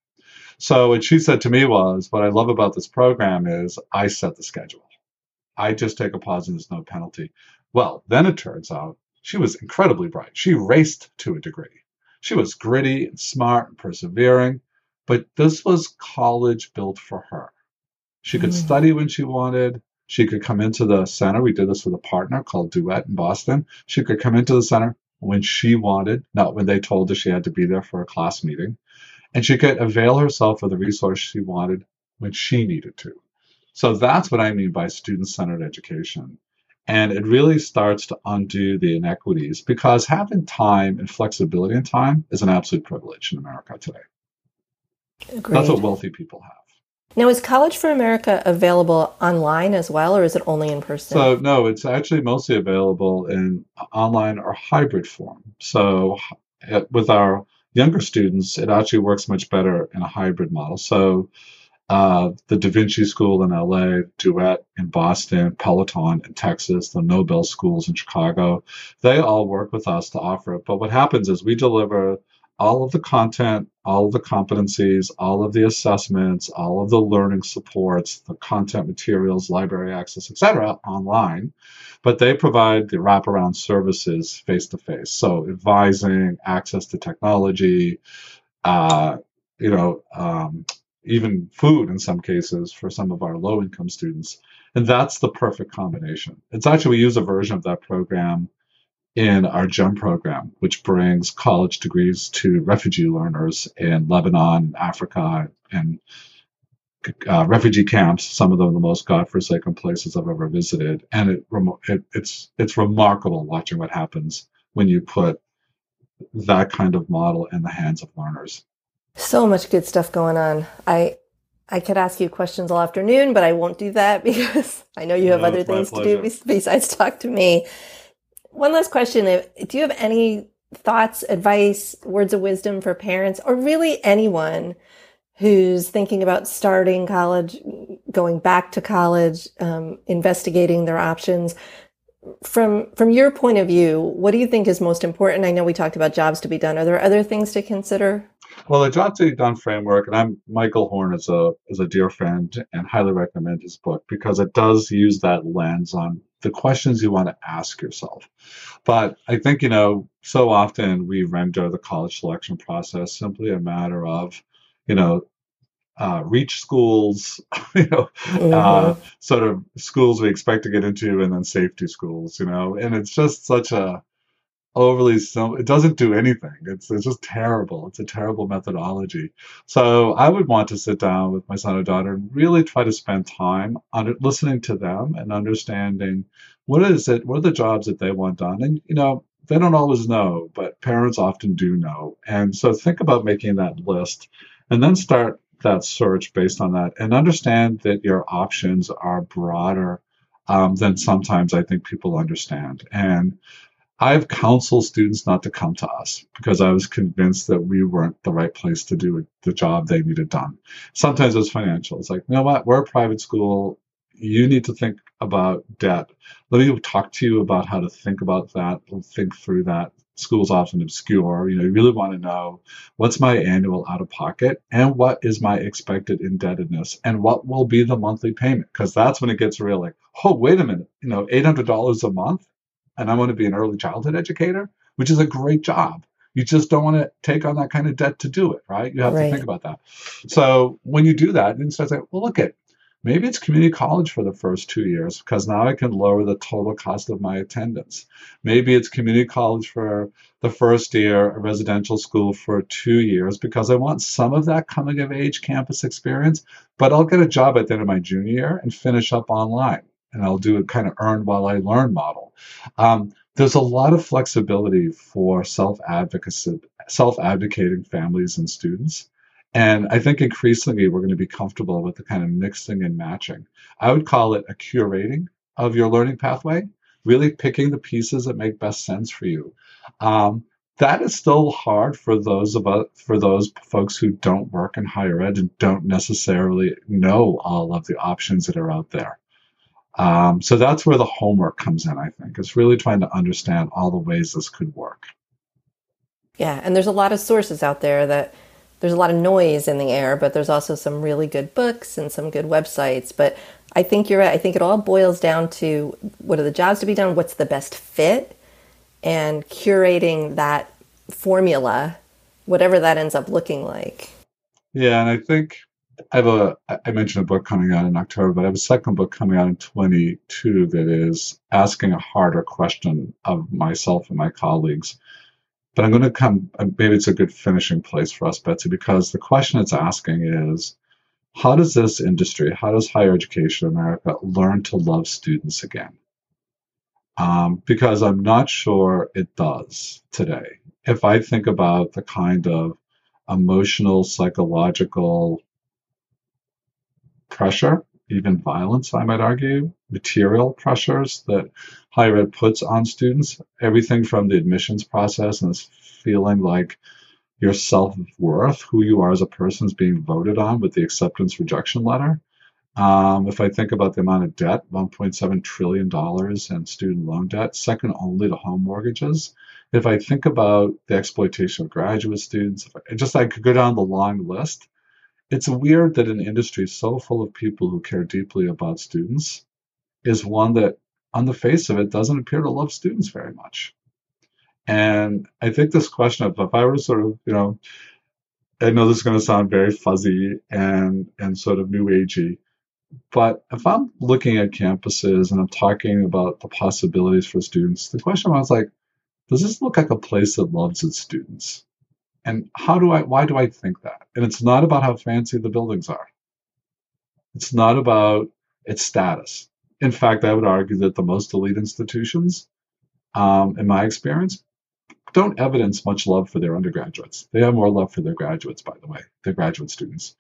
So what she said to me was, what I love about this program is I set the schedule. I just take a pause and there's no penalty. Well, then it turns out she was incredibly bright. She raced to a degree. She was gritty and smart and persevering, but this was college built for her. She could mm. study when she wanted. She could come into the center. We did this with a partner called Duet in Boston. She could come into the center when she wanted, not when they told her she had to be there for a class meeting. And she could avail herself of the resource she wanted when she needed to. So that's what I mean by student centered education. And it really starts to undo the inequities because having time and flexibility in time is an absolute privilege in America today. Agreed. That's what wealthy people have. Now, is College for America available online as well, or is it only in person? So, no, it's actually mostly available in online or hybrid form. So, with our younger students, it actually works much better in a hybrid model. So, uh, the Da Vinci School in LA, Duet in Boston, Peloton in Texas, the Noble schools in Chicago, they all work with us to offer it. But what happens is we deliver all of the content, all of the competencies, all of the assessments, all of the learning supports, the content materials, library access, etc., online. But they provide the wraparound services face to face. So advising, access to technology, uh, you know, um, even food in some cases for some of our low income students. And that's the perfect combination. It's actually, we use a version of that program in our GEM program, which brings college degrees to refugee learners in Lebanon, Africa, and uh, refugee camps. Some of them the most godforsaken places I've ever visited, and it, it it's it's remarkable watching what happens when you put that kind of model in the hands of learners. So much good stuff going on. I I could ask you questions all afternoon, but I won't do that because I know you have no, other things to do besides talk to me. One last question. Do you have any thoughts, advice, words of wisdom for parents or really anyone who's thinking about starting college, going back to college, um, investigating their options? From from your point of view, what do you think is most important? I know we talked about jobs to be done. Are there other things to consider? Well, the to be Done framework, and I'm Michael Horn is a is a dear friend and highly recommend his book because it does use that lens on the questions you want to ask yourself. But I think, you know, so often we render the college selection process simply a matter of, you know, uh, reach schools, you know, mm-hmm. uh, sort of schools we expect to get into, and then safety schools, you know, and it's just such a overly simple. It doesn't do anything. It's it's just terrible. It's a terrible methodology. So I would want to sit down with my son or daughter and really try to spend time on listening to them and understanding what is it, what are the jobs that they want done, and you know they don't always know, but parents often do know. And so think about making that list, and then start that search based on that, and understand that your options are broader. Um, than sometimes I think people understand. And I've counseled students not to come to us because I was convinced that we weren't the right place to do the job they needed done. Sometimes it was financial. It's like, you know what? We're a private school. You need to think about debt. Let me talk to you about how to think about that. Think through that. School's often obscure. You know, you really want to know what's my annual out of pocket and what is my expected indebtedness and what will be the monthly payment because that's when it gets real. Like, oh, wait a minute. You know, eight hundred dollars a month and I want to be an early childhood educator, which is a great job. You just don't want to take on that kind of debt to do it, right? You have right. to think about that. So when you do that, then start saying, well, look at maybe it's community college for the first two years because now I can lower the total cost of my attendance. Maybe it's community college for the first year, a residential school for two years because I want some of that coming of age campus experience, but I'll get a job at the end of my junior year and finish up online and I'll do a kind of earn while I learn model. Um, there's a lot of flexibility for self advocacy, self advocating families and students. And I think increasingly we're going to be comfortable with the kind of mixing and matching. I would call it a curating of your learning pathway, really picking the pieces that make best sense for you. Um, that is still hard for those of us, for those folks who don't work in higher ed and don't necessarily know all of the options that are out there. Um, so that's where the homework comes in, I think. It's really trying to understand all the ways this could work. Yeah, and there's a lot of sources out there that there's a lot of noise in the air, but there's also some really good books and some good websites. But I think you're right. I think it all boils down to what are the jobs to be done, what's the best fit, and curating that formula, whatever that ends up looking like. Yeah, and I think I have a, I mentioned a book coming out in October, but I have a second book coming out in 22 that is asking a harder question of myself and my colleagues. But I'm going to come, maybe it's a good finishing place for us, Betsy, because the question it's asking is how does this industry, how does higher education in America learn to love students again? Um, because I'm not sure it does today. If I think about the kind of emotional, psychological, pressure, even violence, I might argue, material pressures that higher ed puts on students. Everything from the admissions process and this feeling like your self worth, who you are as a person, is being voted on with the acceptance rejection letter. Um, if I think about the amount of debt, $1.7 trillion in student loan debt, second only to home mortgages. If I think about the exploitation of graduate students, I, just I could go down the long list it's weird that an industry so full of people who care deeply about students is one that, on the face of it, doesn't appear to love students very much. And I think this question of if I were sort of, you know, I know this is going to sound very fuzzy and and sort of new agey, but if I'm looking at campuses and I'm talking about the possibilities for students, the question was like, does this look like a place that loves its students? And how do I, why do I think that? And it's not about how fancy the buildings are. It's not about its status. In fact, I would argue that the most elite institutions, um, in my experience, don't evidence much love for their undergraduates. They have more love for their graduates, by the way, their graduate students.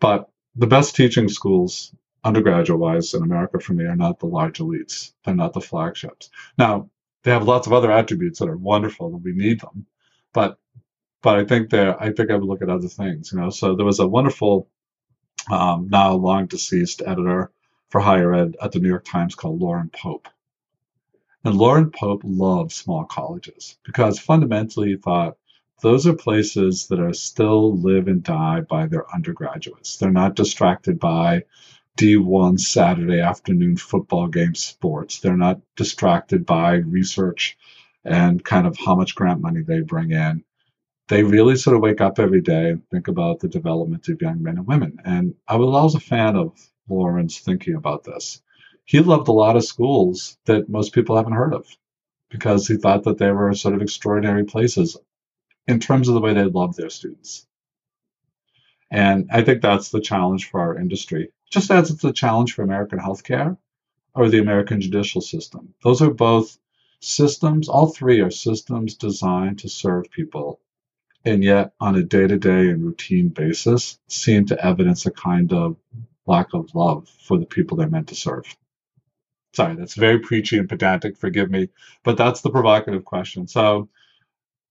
But the best teaching schools, undergraduate wise, in America for me, are not the large elites. They're not the flagships. Now, they have lots of other attributes that are wonderful and we need them. But but I think there I think I would look at other things, you know. So there was a wonderful um, now long deceased editor for higher ed at the New York Times called Loren Pope. And Loren Pope loved small colleges because fundamentally he thought those are places that are still live and die by their undergraduates. They're not distracted by D1 Saturday afternoon football game sports. They're not distracted by research and kind of how much grant money they bring in. They really sort of wake up every day and think about the development of young men and women. And I was always a fan of Loren's thinking about this he loved a lot of schools that most people haven't heard of because he thought that they were sort of extraordinary places in terms of the way they loved their students. And I think that's the challenge for our industry, just as it's a challenge for American healthcare or the American judicial system. Those are both systems, all three are systems designed to serve people, and yet on a day to day and routine basis seem to evidence a kind of lack of love for the people they're meant to serve. Sorry, that's very preachy and pedantic, forgive me, but that's the provocative question. So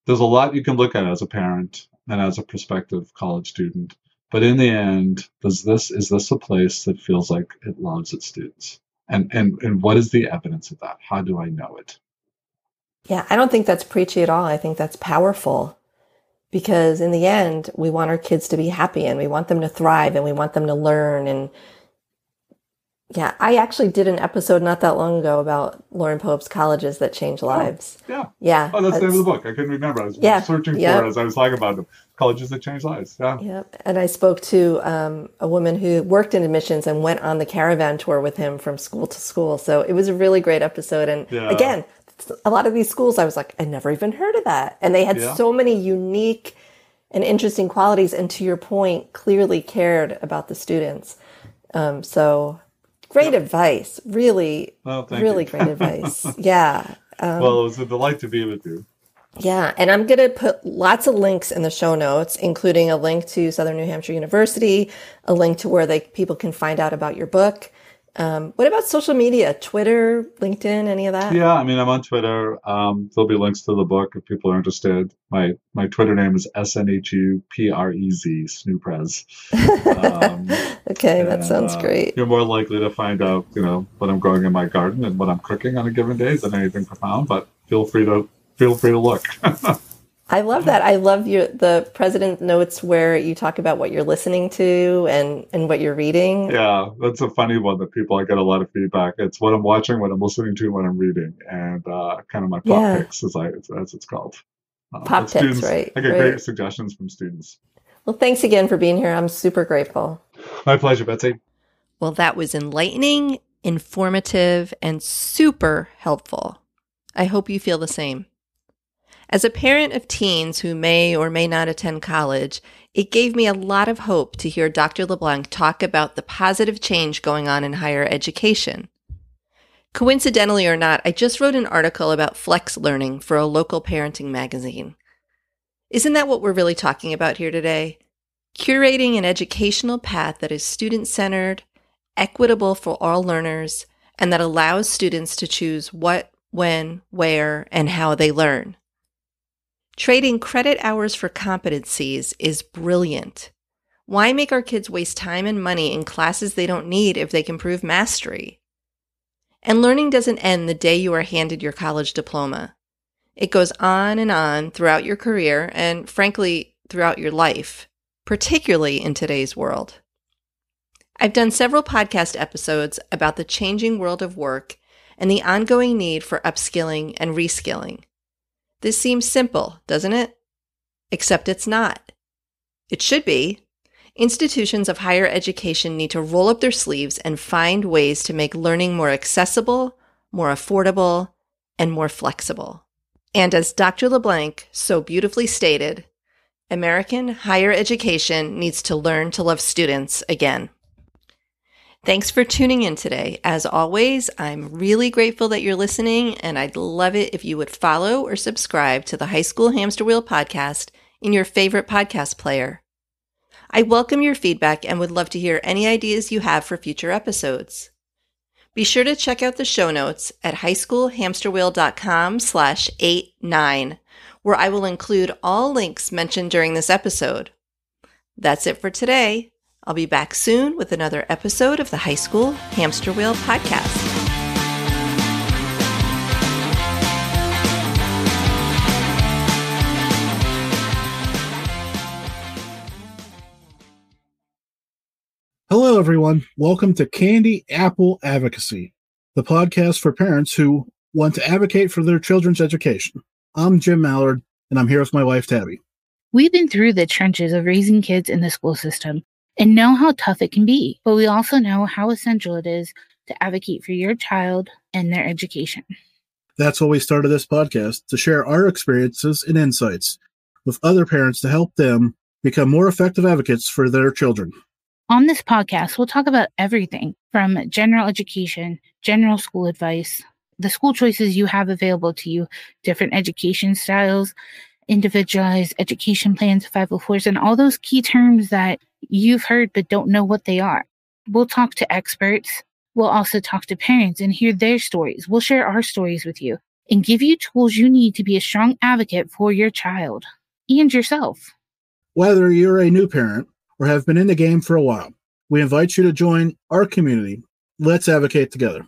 there's a lot you can look at as a parent and as a prospective college student. But in the end, does this is this a place that feels like it loves its students? And and and what is the evidence of that? How do I know it? Yeah, I don't think that's preachy at all. I think that's powerful because in the end, we want our kids to be happy and we want them to thrive and we want them to learn and yeah, I actually did an episode not that long ago about Loren Pope's colleges that change oh, lives. Oh, yeah. Yeah. Oh, that's the name of the book. I couldn't remember. I was yeah, searching yep. for it as I was talking about them. Colleges that change lives. Yeah. Yep. And I spoke to um, a woman who worked in admissions and went on the caravan tour with him from school to school. So it was a really great episode. And yeah. again, a lot of these schools, I was like, I never even heard of that. And they had yeah. so many unique and interesting qualities. And to your point, clearly cared about the students. Um, so Great yep. advice. Really, really great advice. Yeah. Um, well, it was a delight to be with you. Yeah, and I'm going to put lots of links in the show notes, including a link to Southern New Hampshire University, a link to where they people can find out about your book, um, what about social media? Twitter, LinkedIn, any of that? Yeah, I mean, I'm on Twitter. Um, there'll be links to the book if people are interested. My my Twitter name is S N H U P R E Z Snooprez. Um, okay, and, that sounds uh, great. You're more likely to find out, you know, what I'm growing in my garden and what I'm cooking on a given day than anything profound. But feel free to feel free to look. I love that. I love your the president notes where you talk about what you're listening to and and what you're reading. Yeah, that's a funny one that people I get a lot of feedback. It's what I'm watching, what I'm listening to, what I'm reading, and uh, kind of my pop yeah. picks, as I as it's called. Uh, pop picks, students, right? I get right. great suggestions from students. Well, thanks again for being here. I'm super grateful. My pleasure, Betsy. Well, that was enlightening, informative, and super helpful. I hope you feel the same. As a parent of teens who may or may not attend college, it gave me a lot of hope to hear Dr. LeBlanc talk about the positive change going on in higher education. Coincidentally or not, I just wrote an article about flex learning for a local parenting magazine. Isn't that what we're really talking about here today? Curating an educational path that is student centered, equitable for all learners, and that allows students to choose what, when, where, and how they learn. Trading credit hours for competencies is brilliant. Why make our kids waste time and money in classes they don't need if they can prove mastery? And learning doesn't end the day you are handed your college diploma. It goes on and on throughout your career and, frankly, throughout your life, particularly in today's world. I've done several podcast episodes about the changing world of work and the ongoing need for upskilling and reskilling. This seems simple, doesn't it? Except it's not. It should be. Institutions of higher education need to roll up their sleeves and find ways to make learning more accessible, more affordable, and more flexible. And as Dr. LeBlanc so beautifully stated, American higher education needs to learn to love students again. Thanks for tuning in today. As always, I'm really grateful that you're listening, and I'd love it if you would follow or subscribe to the High School Hamster Wheel podcast in your favorite podcast player. I welcome your feedback and would love to hear any ideas you have for future episodes. Be sure to check out the show notes at highschoolhamsterwheel.com slash 89, where I will include all links mentioned during this episode. That's it for today. I'll be back soon with another episode of the High School Hamster Wheel Podcast. Hello, everyone. Welcome to Candy Apple Advocacy, the podcast for parents who want to advocate for their children's education. I'm Jim Mallard, and I'm here with my wife, Tabby. We've been through the trenches of raising kids in the school system and know how tough it can be, but we also know how essential it is to advocate for your child and their education. That's why we started this podcast to share our experiences and insights with other parents to help them become more effective advocates for their children. On this podcast, we'll talk about everything from general education, general school advice, the school choices you have available to you, different education styles, individualized education plans, 504s, and all those key terms that you've heard but don't know what they are. We'll talk to experts. We'll also talk to parents and hear their stories. We'll share our stories with you and give you tools you need to be a strong advocate for your child and yourself. Whether you're a new parent or have been in the game for a while, we invite you to join our community. Let's advocate together.